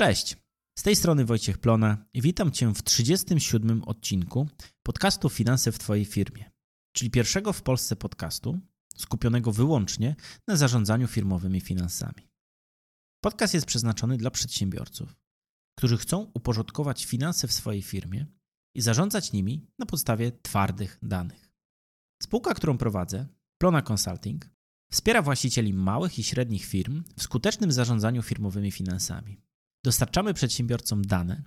Cześć, z tej strony Wojciech Plona i witam Cię w 37 odcinku podcastu Finanse w Twojej firmie, czyli pierwszego w Polsce podcastu skupionego wyłącznie na zarządzaniu firmowymi finansami. Podcast jest przeznaczony dla przedsiębiorców, którzy chcą uporządkować finanse w swojej firmie i zarządzać nimi na podstawie twardych danych. Spółka, którą prowadzę, Plona Consulting, wspiera właścicieli małych i średnich firm w skutecznym zarządzaniu firmowymi finansami. Dostarczamy przedsiębiorcom dane,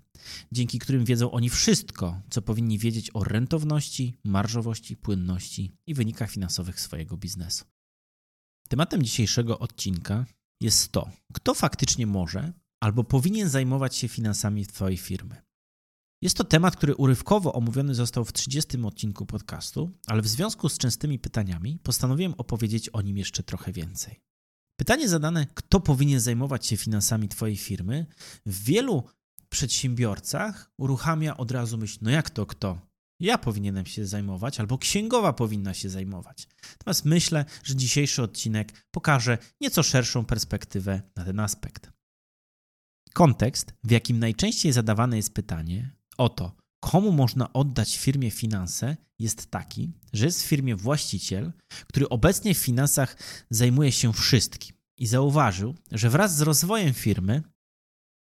dzięki którym wiedzą oni wszystko, co powinni wiedzieć o rentowności, marżowości, płynności i wynikach finansowych swojego biznesu. Tematem dzisiejszego odcinka jest to, kto faktycznie może albo powinien zajmować się finansami Twojej firmy. Jest to temat, który urywkowo omówiony został w 30 odcinku podcastu, ale w związku z częstymi pytaniami postanowiłem opowiedzieć o nim jeszcze trochę więcej. Pytanie zadane, kto powinien zajmować się finansami Twojej firmy, w wielu przedsiębiorcach uruchamia od razu myśl, no jak to kto? Ja powinienem się zajmować, albo księgowa powinna się zajmować. Natomiast myślę, że dzisiejszy odcinek pokaże nieco szerszą perspektywę na ten aspekt. Kontekst, w jakim najczęściej zadawane jest pytanie o to, komu można oddać firmie finanse, jest taki, że jest w firmie właściciel, który obecnie w finansach zajmuje się wszystkim i zauważył, że wraz z rozwojem firmy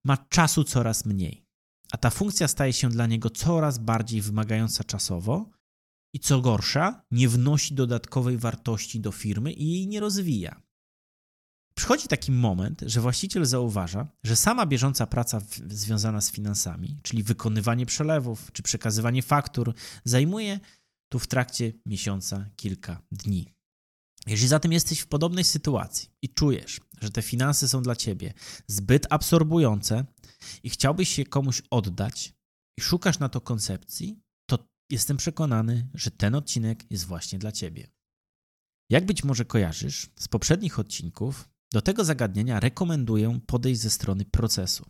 ma czasu coraz mniej, a ta funkcja staje się dla niego coraz bardziej wymagająca czasowo i co gorsza, nie wnosi dodatkowej wartości do firmy i jej nie rozwija. Przychodzi taki moment, że właściciel zauważa, że sama bieżąca praca w, związana z finansami, czyli wykonywanie przelewów czy przekazywanie faktur, zajmuje tu w trakcie miesiąca kilka dni. Jeżeli zatem jesteś w podobnej sytuacji i czujesz, że te finanse są dla ciebie zbyt absorbujące i chciałbyś je komuś oddać i szukasz na to koncepcji, to jestem przekonany, że ten odcinek jest właśnie dla ciebie. Jak być może kojarzysz z poprzednich odcinków, do tego zagadnienia rekomenduję podejść ze strony procesu.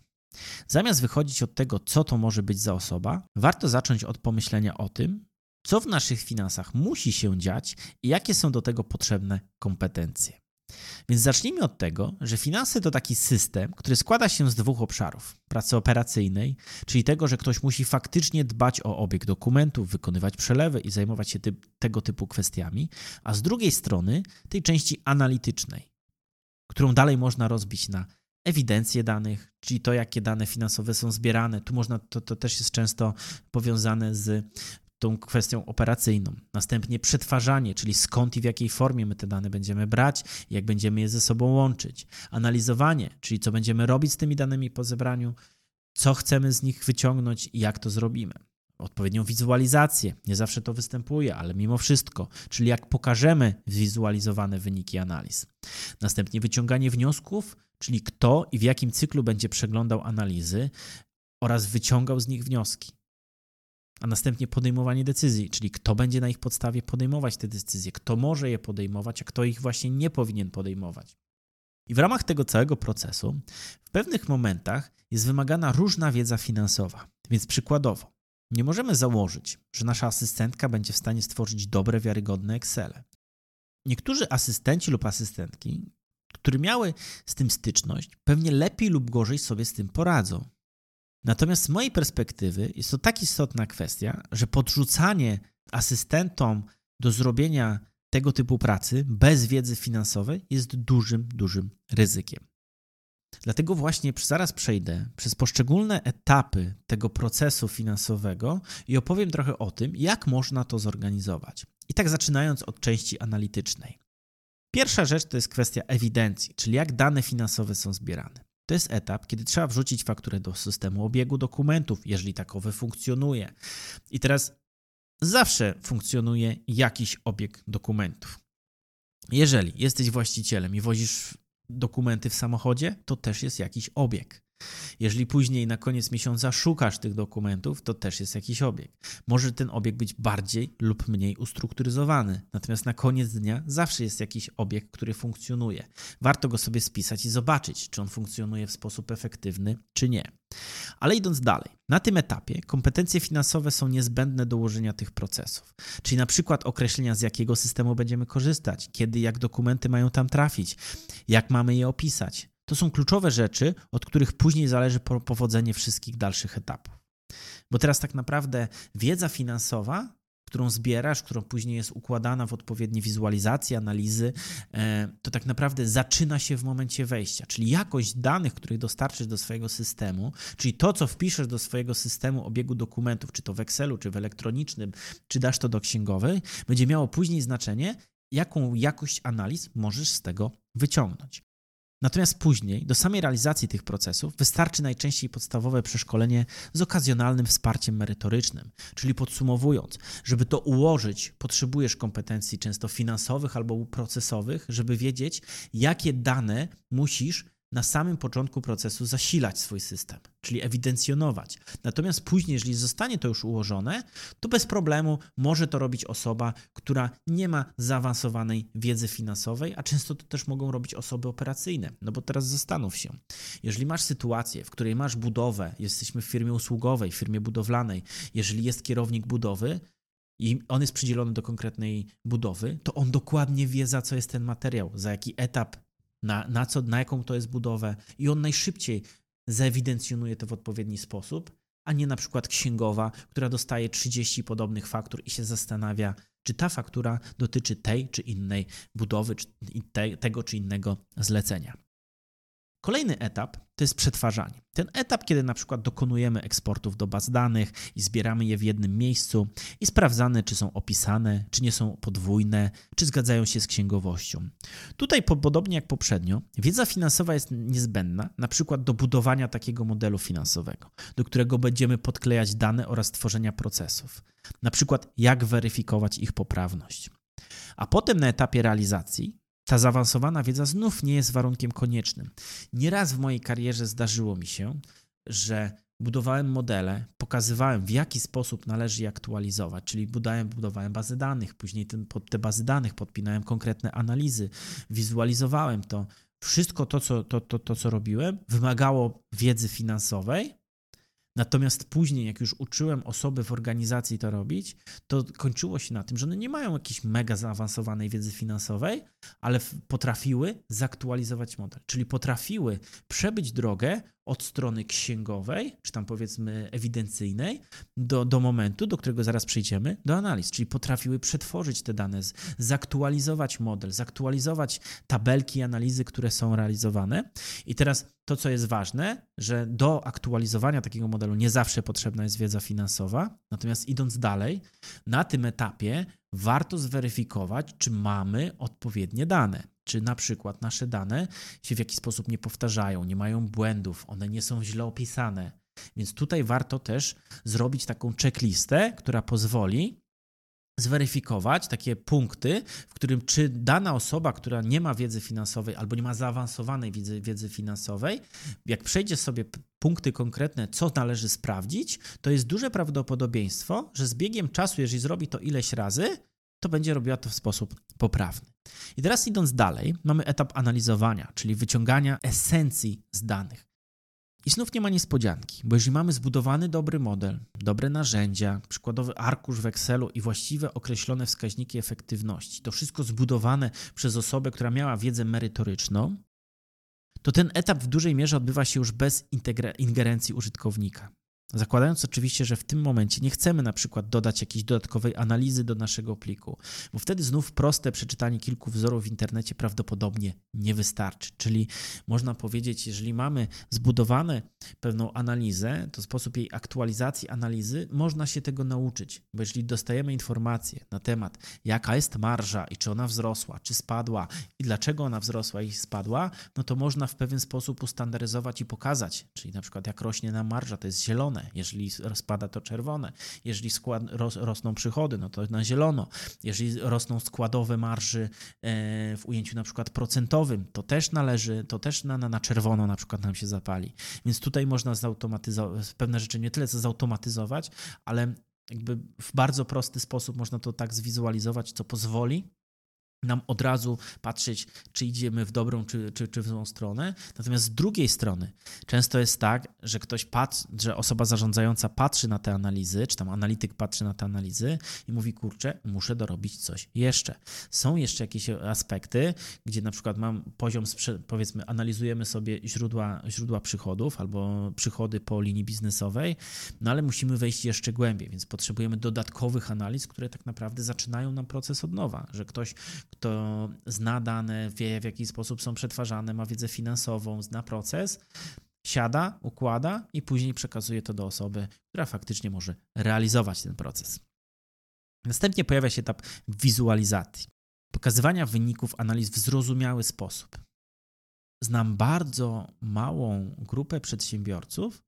Zamiast wychodzić od tego, co to może być za osoba, warto zacząć od pomyślenia o tym, co w naszych finansach musi się dziać i jakie są do tego potrzebne kompetencje. Więc zacznijmy od tego, że finanse to taki system, który składa się z dwóch obszarów: pracy operacyjnej, czyli tego, że ktoś musi faktycznie dbać o obieg dokumentów, wykonywać przelewy i zajmować się tego typu kwestiami, a z drugiej strony tej części analitycznej, którą dalej można rozbić na ewidencję danych, czyli to, jakie dane finansowe są zbierane. Tu można, to, to też jest często powiązane z tą kwestią operacyjną. Następnie przetwarzanie, czyli skąd i w jakiej formie my te dane będziemy brać, jak będziemy je ze sobą łączyć. Analizowanie, czyli co będziemy robić z tymi danymi po zebraniu, co chcemy z nich wyciągnąć i jak to zrobimy. Odpowiednią wizualizację, nie zawsze to występuje, ale mimo wszystko, czyli jak pokażemy zwizualizowane wyniki analiz. Następnie wyciąganie wniosków, czyli kto i w jakim cyklu będzie przeglądał analizy oraz wyciągał z nich wnioski a następnie podejmowanie decyzji, czyli kto będzie na ich podstawie podejmować te decyzje, kto może je podejmować, a kto ich właśnie nie powinien podejmować. I w ramach tego całego procesu w pewnych momentach jest wymagana różna wiedza finansowa. Więc przykładowo, nie możemy założyć, że nasza asystentka będzie w stanie stworzyć dobre, wiarygodne Excel. Niektórzy asystenci lub asystentki, które miały z tym styczność, pewnie lepiej lub gorzej sobie z tym poradzą. Natomiast z mojej perspektywy jest to tak istotna kwestia, że podrzucanie asystentom do zrobienia tego typu pracy bez wiedzy finansowej jest dużym, dużym ryzykiem. Dlatego właśnie zaraz przejdę przez poszczególne etapy tego procesu finansowego i opowiem trochę o tym, jak można to zorganizować. I tak zaczynając od części analitycznej. Pierwsza rzecz to jest kwestia ewidencji, czyli jak dane finansowe są zbierane. To jest etap, kiedy trzeba wrzucić fakturę do systemu obiegu dokumentów, jeżeli takowy funkcjonuje. I teraz zawsze funkcjonuje jakiś obieg dokumentów. Jeżeli jesteś właścicielem i wozisz dokumenty w samochodzie, to też jest jakiś obieg. Jeżeli później na koniec miesiąca szukasz tych dokumentów, to też jest jakiś obieg. Może ten obieg być bardziej lub mniej ustrukturyzowany, natomiast na koniec dnia zawsze jest jakiś obieg, który funkcjonuje. Warto go sobie spisać i zobaczyć, czy on funkcjonuje w sposób efektywny, czy nie. Ale idąc dalej, na tym etapie kompetencje finansowe są niezbędne do ułożenia tych procesów, czyli na przykład określenia, z jakiego systemu będziemy korzystać, kiedy, jak dokumenty mają tam trafić, jak mamy je opisać, To są kluczowe rzeczy, od których później zależy powodzenie wszystkich dalszych etapów. Bo teraz tak naprawdę wiedza finansowa którą zbierasz, którą później jest układana w odpowiednie wizualizacje, analizy, e, to tak naprawdę zaczyna się w momencie wejścia. Czyli jakość danych, których dostarczysz do swojego systemu, czyli to, co wpiszesz do swojego systemu obiegu dokumentów, czy to w Excelu, czy w elektronicznym, czy dasz to do księgowej, będzie miało później znaczenie, jaką jakość analiz możesz z tego wyciągnąć. Natomiast później, do samej realizacji tych procesów, wystarczy najczęściej podstawowe przeszkolenie z okazjonalnym wsparciem merytorycznym. Czyli podsumowując, żeby to ułożyć, potrzebujesz kompetencji często finansowych albo procesowych, żeby wiedzieć, jakie dane musisz na samym początku procesu zasilać swój system, czyli ewidencjonować. Natomiast później, jeżeli zostanie to już ułożone, to bez problemu może to robić osoba, która nie ma zaawansowanej wiedzy finansowej, a często to też mogą robić osoby operacyjne. No bo teraz zastanów się, jeżeli masz sytuację, w której masz budowę, jesteśmy w firmie usługowej, w firmie budowlanej, jeżeli jest kierownik budowy, i on jest przydzielony do konkretnej budowy, to on dokładnie wie, za co jest ten materiał, za jaki etap na, na, co, na jaką to jest budowę i on najszybciej zewidencjonuje to w odpowiedni sposób, a nie na przykład księgowa, która dostaje 30 podobnych faktur i się zastanawia, czy ta faktura dotyczy tej czy innej budowy, czy te, tego czy innego zlecenia. Kolejny etap to jest przetwarzanie. Ten etap, kiedy na przykład dokonujemy eksportów do baz danych i zbieramy je w jednym miejscu i sprawdzamy, czy są opisane, czy nie są podwójne, czy zgadzają się z księgowością. Tutaj, podobnie jak poprzednio, wiedza finansowa jest niezbędna, na przykład do budowania takiego modelu finansowego, do którego będziemy podklejać dane oraz tworzenia procesów. Na przykład, jak weryfikować ich poprawność. A potem na etapie realizacji ta zaawansowana wiedza znów nie jest warunkiem koniecznym. Nieraz w mojej karierze zdarzyło mi się, że budowałem modele, pokazywałem w jaki sposób należy je aktualizować, czyli budowałem, budowałem bazy danych, później ten, pod te bazy danych podpinałem konkretne analizy, wizualizowałem to. Wszystko to co, to, to, to, co robiłem, wymagało wiedzy finansowej, Natomiast później, jak już uczyłem osoby w organizacji to robić, to kończyło się na tym, że one nie mają jakiejś mega zaawansowanej wiedzy finansowej, ale potrafiły zaktualizować model, czyli potrafiły przebyć drogę od strony księgowej, czy tam powiedzmy ewidencyjnej, do, do momentu, do którego zaraz przejdziemy, do analiz, czyli potrafiły przetworzyć te dane, zaktualizować model, zaktualizować tabelki analizy, które są realizowane. I teraz to, co jest ważne, że do aktualizowania takiego modelu nie zawsze potrzebna jest wiedza finansowa, natomiast idąc dalej, na tym etapie warto zweryfikować, czy mamy odpowiednie dane. Czy na przykład nasze dane się w jakiś sposób nie powtarzają, nie mają błędów, one nie są źle opisane. Więc tutaj warto też zrobić taką checklistę, która pozwoli zweryfikować takie punkty, w którym czy dana osoba, która nie ma wiedzy finansowej albo nie ma zaawansowanej wiedzy, wiedzy finansowej, jak przejdzie sobie punkty konkretne, co należy sprawdzić, to jest duże prawdopodobieństwo, że z biegiem czasu, jeżeli zrobi to ileś razy, to będzie robiła to w sposób poprawny. I teraz idąc dalej, mamy etap analizowania, czyli wyciągania esencji z danych. I znów nie ma niespodzianki, bo jeżeli mamy zbudowany dobry model, dobre narzędzia, przykładowy arkusz w Excelu i właściwe określone wskaźniki efektywności, to wszystko zbudowane przez osobę, która miała wiedzę merytoryczną, to ten etap w dużej mierze odbywa się już bez ingerencji użytkownika. Zakładając oczywiście, że w tym momencie nie chcemy na przykład dodać jakiejś dodatkowej analizy do naszego pliku, bo wtedy znów proste przeczytanie kilku wzorów w internecie prawdopodobnie nie wystarczy. Czyli można powiedzieć, jeżeli mamy zbudowane pewną analizę, to sposób jej aktualizacji analizy można się tego nauczyć, bo jeżeli dostajemy informacje na temat, jaka jest marża i czy ona wzrosła, czy spadła i dlaczego ona wzrosła i spadła, no to można w pewien sposób ustandaryzować i pokazać, czyli na przykład jak rośnie nam marża, to jest zielone zielone, jeżeli spada to czerwone, jeżeli skład, ros, rosną przychody, no to na zielono, jeżeli rosną składowe marży e, w ujęciu na przykład procentowym, to też należy, to też na, na, na czerwono na przykład nam się zapali. Więc tutaj można zautomatyzować, pewne rzeczy nie tyle co zautomatyzować, ale jakby w bardzo prosty sposób można to tak zwizualizować, co pozwoli nam od razu patrzeć, czy idziemy w dobrą, czy, czy, czy w złą stronę. Natomiast z drugiej strony, często jest tak, że ktoś patrzy, że osoba zarządzająca patrzy na te analizy, czy tam analityk patrzy na te analizy i mówi, kurczę, muszę dorobić coś jeszcze. Są jeszcze jakieś aspekty, gdzie na przykład mam poziom, powiedzmy, analizujemy sobie źródła, źródła przychodów albo przychody po linii biznesowej, no ale musimy wejść jeszcze głębiej, więc potrzebujemy dodatkowych analiz, które tak naprawdę zaczynają nam proces od nowa, że ktoś kto zna dane, wie w jaki sposób są przetwarzane, ma wiedzę finansową, zna proces, siada, układa i później przekazuje to do osoby, która faktycznie może realizować ten proces. Następnie pojawia się etap wizualizacji, pokazywania wyników analiz w zrozumiały sposób. Znam bardzo małą grupę przedsiębiorców,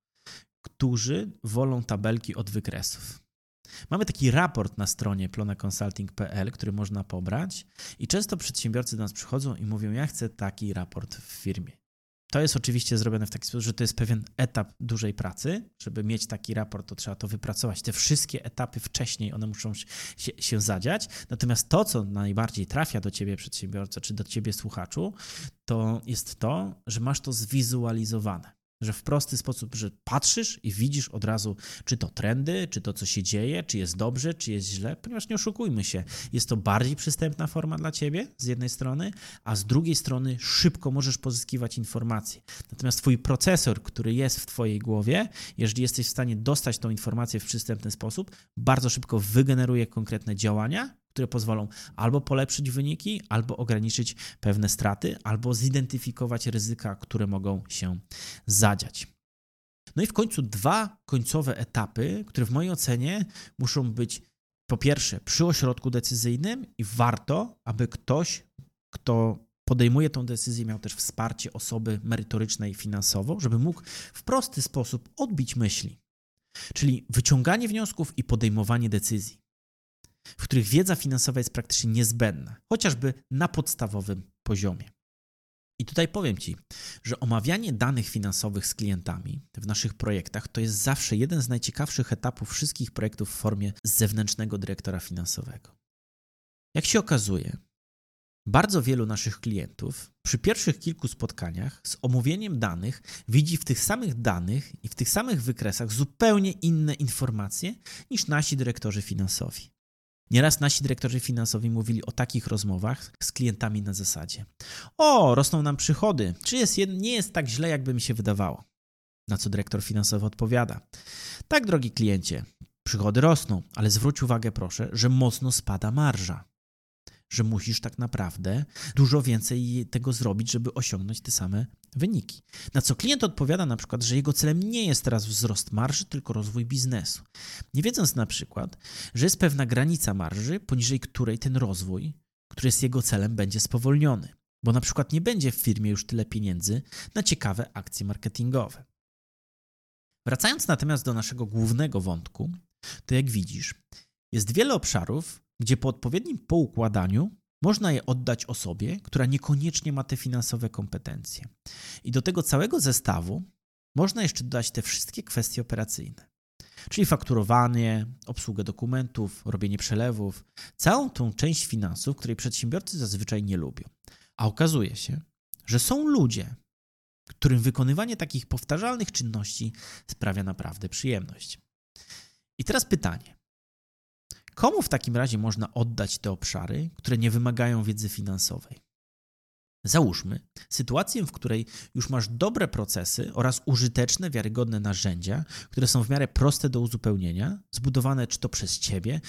którzy wolą tabelki od wykresów. Mamy taki raport na stronie plonaconsulting.pl, który można pobrać i często przedsiębiorcy do nas przychodzą i mówią, ja chcę taki raport w firmie. To jest oczywiście zrobione w taki sposób, że to jest pewien etap dużej pracy. Żeby mieć taki raport, to trzeba to wypracować. Te wszystkie etapy wcześniej, one muszą się, się zadziać. Natomiast to, co najbardziej trafia do ciebie przedsiębiorca, czy do ciebie słuchaczu, to jest to, że masz to zwizualizowane że w prosty sposób, że patrzysz i widzisz od razu, czy to trendy, czy to, co się dzieje, czy jest dobrze, czy jest źle, ponieważ nie oszukujmy się, jest to bardziej przystępna forma dla ciebie z jednej strony, a z drugiej strony szybko możesz pozyskiwać informacje. Natomiast twój procesor, który jest w twojej głowie, jeżeli jesteś w stanie dostać tą informację w przystępny sposób, bardzo szybko wygeneruje konkretne działania, które pozwolą albo polepszyć wyniki, albo ograniczyć pewne straty, albo zidentyfikować ryzyka, które mogą się zadziać. No i w końcu dwa końcowe etapy, które w mojej ocenie muszą być po pierwsze przy ośrodku decyzyjnym i warto, aby ktoś, kto podejmuje tą decyzję, miał też wsparcie osoby merytorycznej finansowo, żeby mógł w prosty sposób odbić myśli. Czyli wyciąganie wniosków i podejmowanie decyzji w których wiedza finansowa jest praktycznie niezbędna, chociażby na podstawowym poziomie. I tutaj powiem Ci, że omawianie danych finansowych z klientami w naszych projektach to jest zawsze jeden z najciekawszych etapów wszystkich projektów w formie zewnętrznego dyrektora finansowego. Jak się okazuje, bardzo wielu naszych klientów przy pierwszych kilku spotkaniach z omówieniem danych widzi w tych samych danych i w tych samych wykresach zupełnie inne informacje niż nasi dyrektorzy finansowi. Nieraz nasi dyrektorzy finansowi mówili o takich rozmowach z klientami na zasadzie: O, rosną nam przychody, czy jest, nie jest tak źle, jakby mi się wydawało? Na co dyrektor finansowy odpowiada: Tak, drogi kliencie, przychody rosną, ale zwróć uwagę, proszę, że mocno spada marża. Że musisz tak naprawdę dużo więcej tego zrobić, żeby osiągnąć te same wyniki. Na co klient odpowiada na przykład, że jego celem nie jest teraz wzrost marży, tylko rozwój biznesu. Nie wiedząc na przykład, że jest pewna granica marży, poniżej której ten rozwój, który jest jego celem, będzie spowolniony. Bo na przykład nie będzie w firmie już tyle pieniędzy na ciekawe akcje marketingowe. Wracając natomiast do naszego głównego wątku, to jak widzisz, jest wiele obszarów, gdzie po odpowiednim poukładaniu można je oddać osobie, która niekoniecznie ma te finansowe kompetencje. I do tego całego zestawu można jeszcze dodać te wszystkie kwestie operacyjne. Czyli fakturowanie, obsługę dokumentów, robienie przelewów, całą tą część finansów, której przedsiębiorcy zazwyczaj nie lubią. A okazuje się, że są ludzie, którym wykonywanie takich powtarzalnych czynności sprawia naprawdę przyjemność. I teraz pytanie: Komu w takim razie można oddać te obszary, które nie wymagają wiedzy finansowej? Załóżmy sytuację, w której już masz dobre procesy oraz użyteczne, wiarygodne narzędzia, które są w miarę proste do uzupełnienia, zbudowane czy to przez ciebie,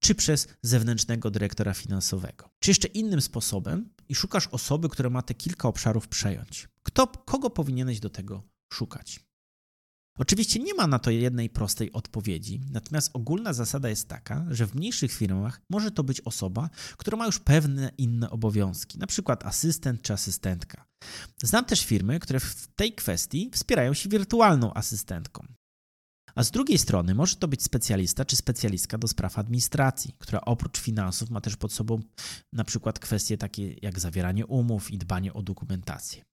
czy przez zewnętrznego dyrektora finansowego. Czy jeszcze innym sposobem i szukasz osoby, która ma te kilka obszarów przejąć. Kto, kogo powinieneś do tego szukać? Oczywiście nie ma na to jednej prostej odpowiedzi, natomiast ogólna zasada jest taka, że w mniejszych firmach może to być osoba, która ma już pewne inne obowiązki, przykład asystent czy asystentka. Znam też firmy, które w tej kwestii wspierają się wirtualną asystentką. A z drugiej strony może to być specjalista czy specjalistka do spraw administracji, która oprócz finansów ma też pod sobą przykład kwestie takie jak zawieranie umów i dbanie o dokumentację.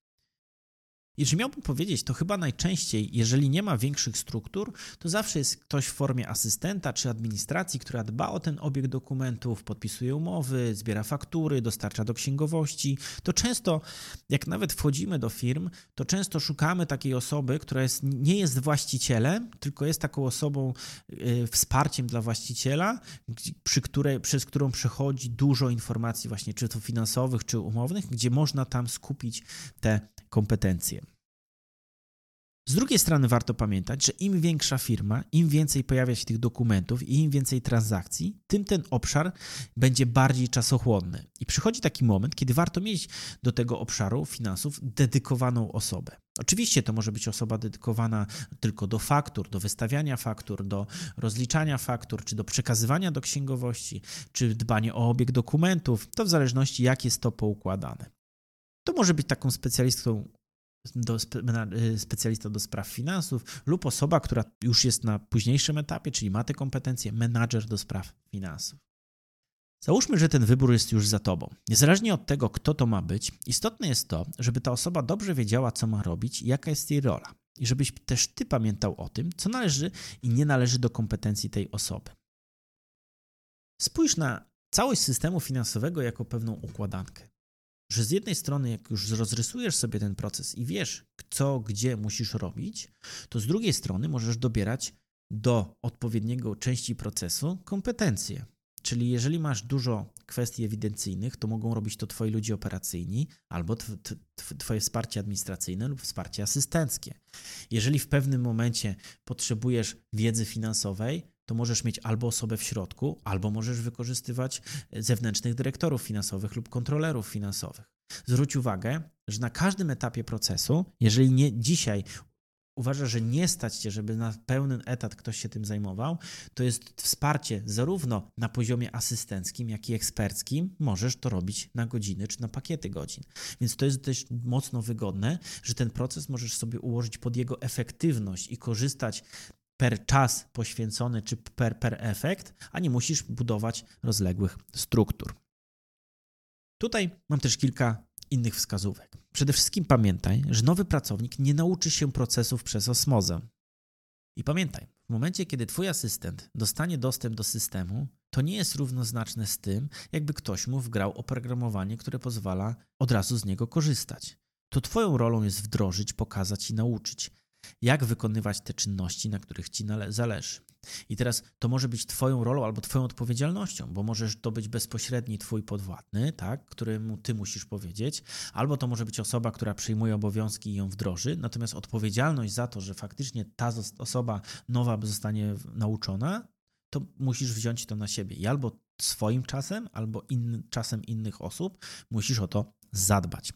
Jeżeli miałbym powiedzieć, to chyba najczęściej, jeżeli nie ma większych struktur, to zawsze jest ktoś w formie asystenta czy administracji, która dba o ten obieg dokumentów, podpisuje umowy, zbiera faktury, dostarcza do księgowości. To często, jak nawet wchodzimy do firm, to często szukamy takiej osoby, która jest, nie jest właścicielem, tylko jest taką osobą, y, wsparciem dla właściciela, przy której, przez którą przechodzi dużo informacji, właśnie czy to finansowych, czy umownych, gdzie można tam skupić te kompetencje. Z drugiej strony warto pamiętać, że im większa firma, im więcej pojawia się tych dokumentów i im więcej transakcji, tym ten obszar będzie bardziej czasochłonny. I przychodzi taki moment, kiedy warto mieć do tego obszaru finansów dedykowaną osobę. Oczywiście to może być osoba dedykowana tylko do faktur, do wystawiania faktur, do rozliczania faktur, czy do przekazywania do księgowości, czy dbanie o obieg dokumentów. To w zależności, jak jest to poukładane. To może być taką specjalistą do, y, specjalista do spraw finansów lub osoba, która już jest na późniejszym etapie, czyli ma te kompetencje, menadżer do spraw finansów. Załóżmy, że ten wybór jest już za tobą. Niezależnie od tego, kto to ma być, istotne jest to, żeby ta osoba dobrze wiedziała, co ma robić i jaka jest jej rola. I żebyś też ty pamiętał o tym, co należy i nie należy do kompetencji tej osoby. Spójrz na całość systemu finansowego jako pewną układankę że z jednej strony, jak już rozrysujesz sobie ten proces i wiesz, co, gdzie musisz robić, to z drugiej strony możesz dobierać do odpowiedniego części procesu kompetencje. Czyli jeżeli masz dużo kwestii ewidencyjnych, to mogą robić to twoi ludzie operacyjni albo twoje wsparcie administracyjne lub wsparcie asystenckie. Jeżeli w pewnym momencie potrzebujesz wiedzy finansowej, to możesz mieć albo osobę w środku, albo możesz wykorzystywać e, zewnętrznych dyrektorów finansowych lub kontrolerów finansowych. Zwróć uwagę, że na każdym etapie procesu, jeżeli nie dzisiaj uważasz, że nie stać cię, żeby na pełny etat ktoś się tym zajmował, to jest wsparcie zarówno na poziomie asystenckim, jak i eksperckim. Możesz to robić na godziny czy na pakiety godzin. Więc to jest dość mocno wygodne, że ten proces możesz sobie ułożyć pod jego efektywność i korzystać per czas poświęcony czy per, per efekt, a nie musisz budować rozległych struktur. Tutaj mam też kilka innych wskazówek. Przede wszystkim pamiętaj, że nowy pracownik nie nauczy się procesów przez osmozę. I pamiętaj, w momencie, kiedy Twój asystent dostanie dostęp do systemu, to nie jest równoznaczne z tym, jakby ktoś mu wgrał oprogramowanie, które pozwala od razu z niego korzystać. To Twoją rolą jest wdrożyć, pokazać i nauczyć jak wykonywać te czynności, na których ci zależy. I teraz to może być Twoją rolą albo Twoją odpowiedzialnością, bo możesz to być bezpośredni Twój podwładny, tak, któremu Ty musisz powiedzieć, albo to może być osoba, która przyjmuje obowiązki i ją wdroży, natomiast odpowiedzialność za to, że faktycznie ta osoba nowa zostanie nauczona, to musisz wziąć to na siebie i albo swoim czasem, albo in, czasem innych osób musisz o to zadbać.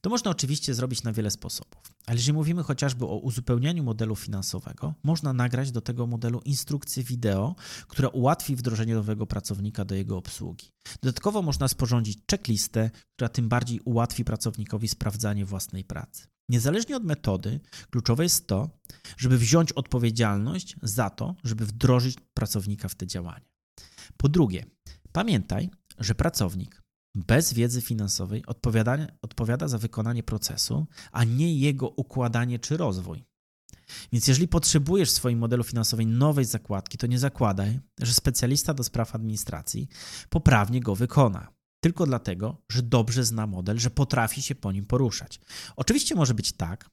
To można oczywiście zrobić na wiele sposobów. Ale jeżeli mówimy chociażby o uzupełnianiu modelu finansowego, można nagrać do tego modelu instrukcję wideo, która ułatwi wdrożenie nowego pracownika do jego obsługi. Dodatkowo można sporządzić checklistę, która tym bardziej ułatwi pracownikowi sprawdzanie własnej pracy. Niezależnie od metody, kluczowe jest to, żeby wziąć odpowiedzialność za to, żeby wdrożyć pracownika w te działania. Po drugie, pamiętaj, że pracownik bez wiedzy finansowej odpowiada za wykonanie procesu, a nie jego układanie czy rozwój. Więc jeżeli potrzebujesz w swoim modelu finansowym nowej zakładki, to nie zakładaj, że specjalista do spraw administracji poprawnie go wykona. Tylko dlatego, że dobrze zna model, że potrafi się po nim poruszać. Oczywiście może być tak,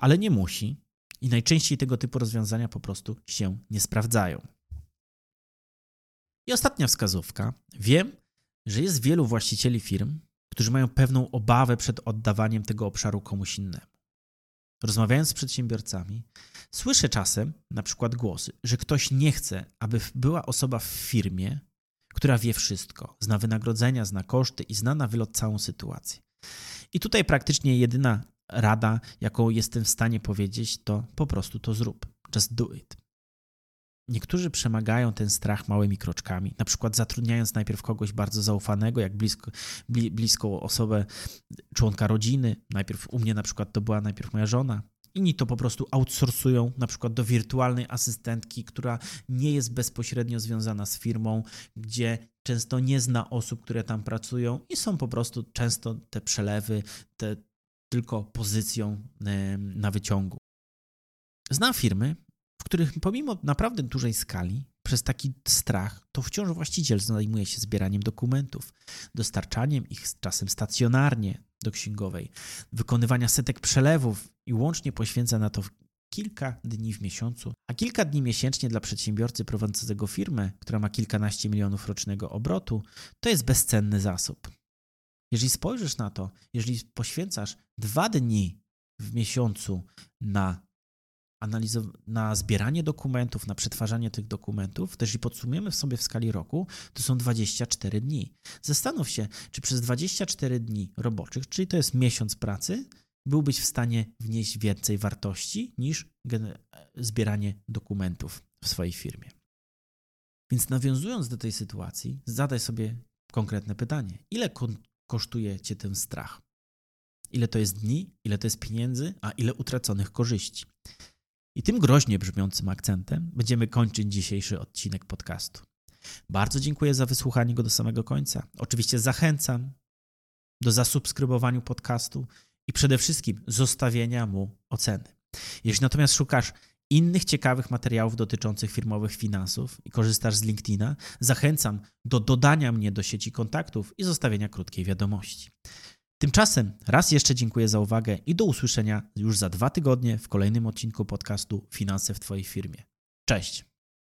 ale nie musi i najczęściej tego typu rozwiązania po prostu się nie sprawdzają. I ostatnia wskazówka. Wiem, że jest wielu właścicieli firm, którzy mają pewną obawę przed oddawaniem tego obszaru komuś innemu. Rozmawiając z przedsiębiorcami, słyszę czasem na przykład głosy, że ktoś nie chce, aby była osoba w firmie, która wie wszystko, zna wynagrodzenia, zna koszty i zna na wylot całą sytuację. I tutaj praktycznie jedyna rada, jaką jestem w stanie powiedzieć, to po prostu to zrób. Just do it. Niektórzy przemagają ten strach małymi kroczkami, na przykład zatrudniając najpierw kogoś bardzo zaufanego, jak blisko, bli, bliską osobę, członka rodziny. Najpierw u mnie na przykład to była najpierw moja żona. Inni to po prostu outsourcują na przykład do wirtualnej asystentki, która nie jest bezpośrednio związana z firmą, gdzie często nie zna osób, które tam pracują i są po prostu często te przelewy, te tylko pozycją na wyciągu. Znam firmy, których pomimo naprawdę dużej skali, przez taki strach, to wciąż właściciel zajmuje się zbieraniem dokumentów, dostarczaniem ich czasem stacjonarnie do księgowej, wykonywania setek przelewów i łącznie poświęca na to kilka dni w miesiącu, a kilka dni miesięcznie dla przedsiębiorcy prowadzącego firmę, która ma kilkanaście milionów rocznego obrotu, to jest bezcenny zasób. Jeżeli spojrzysz na to, jeżeli poświęcasz dwa dni w miesiącu na, analizo- na zbieranie dokumentów, na przetwarzanie tych dokumentów, to jeżeli podsumujemy sobie w skali roku, to są 24 dni. Zastanów się, czy przez 24 dni roboczych, czyli to jest miesiąc pracy, byłbyś w stanie wnieść więcej wartości niż zbieranie dokumentów w swojej firmie. Więc nawiązując do tej sytuacji, zadaj sobie konkretne pytanie: ile kosztuje cię ten strach? Ile to jest dni, ile to jest pieniędzy, a ile utraconych korzyści? I tym groźnie brzmiącym akcentem będziemy kończyć dzisiejszy odcinek podcastu. Bardzo dziękuję za wysłuchanie go do samego końca. Oczywiście zachęcam do zasubskrybowania podcastu i przede wszystkim zostawienia mu oceny. Jeśli natomiast szukasz innych ciekawych materiałów dotyczących firmowych finansów i korzystasz z LinkedIna, zachęcam do dodania mnie do sieci kontaktów i zostawienia krótkiej wiadomości. Tymczasem raz jeszcze dziękuję za uwagę i do usłyszenia już za dwa tygodnie w kolejnym odcinku podcastu Finanse w Twojej firmie. Cześć!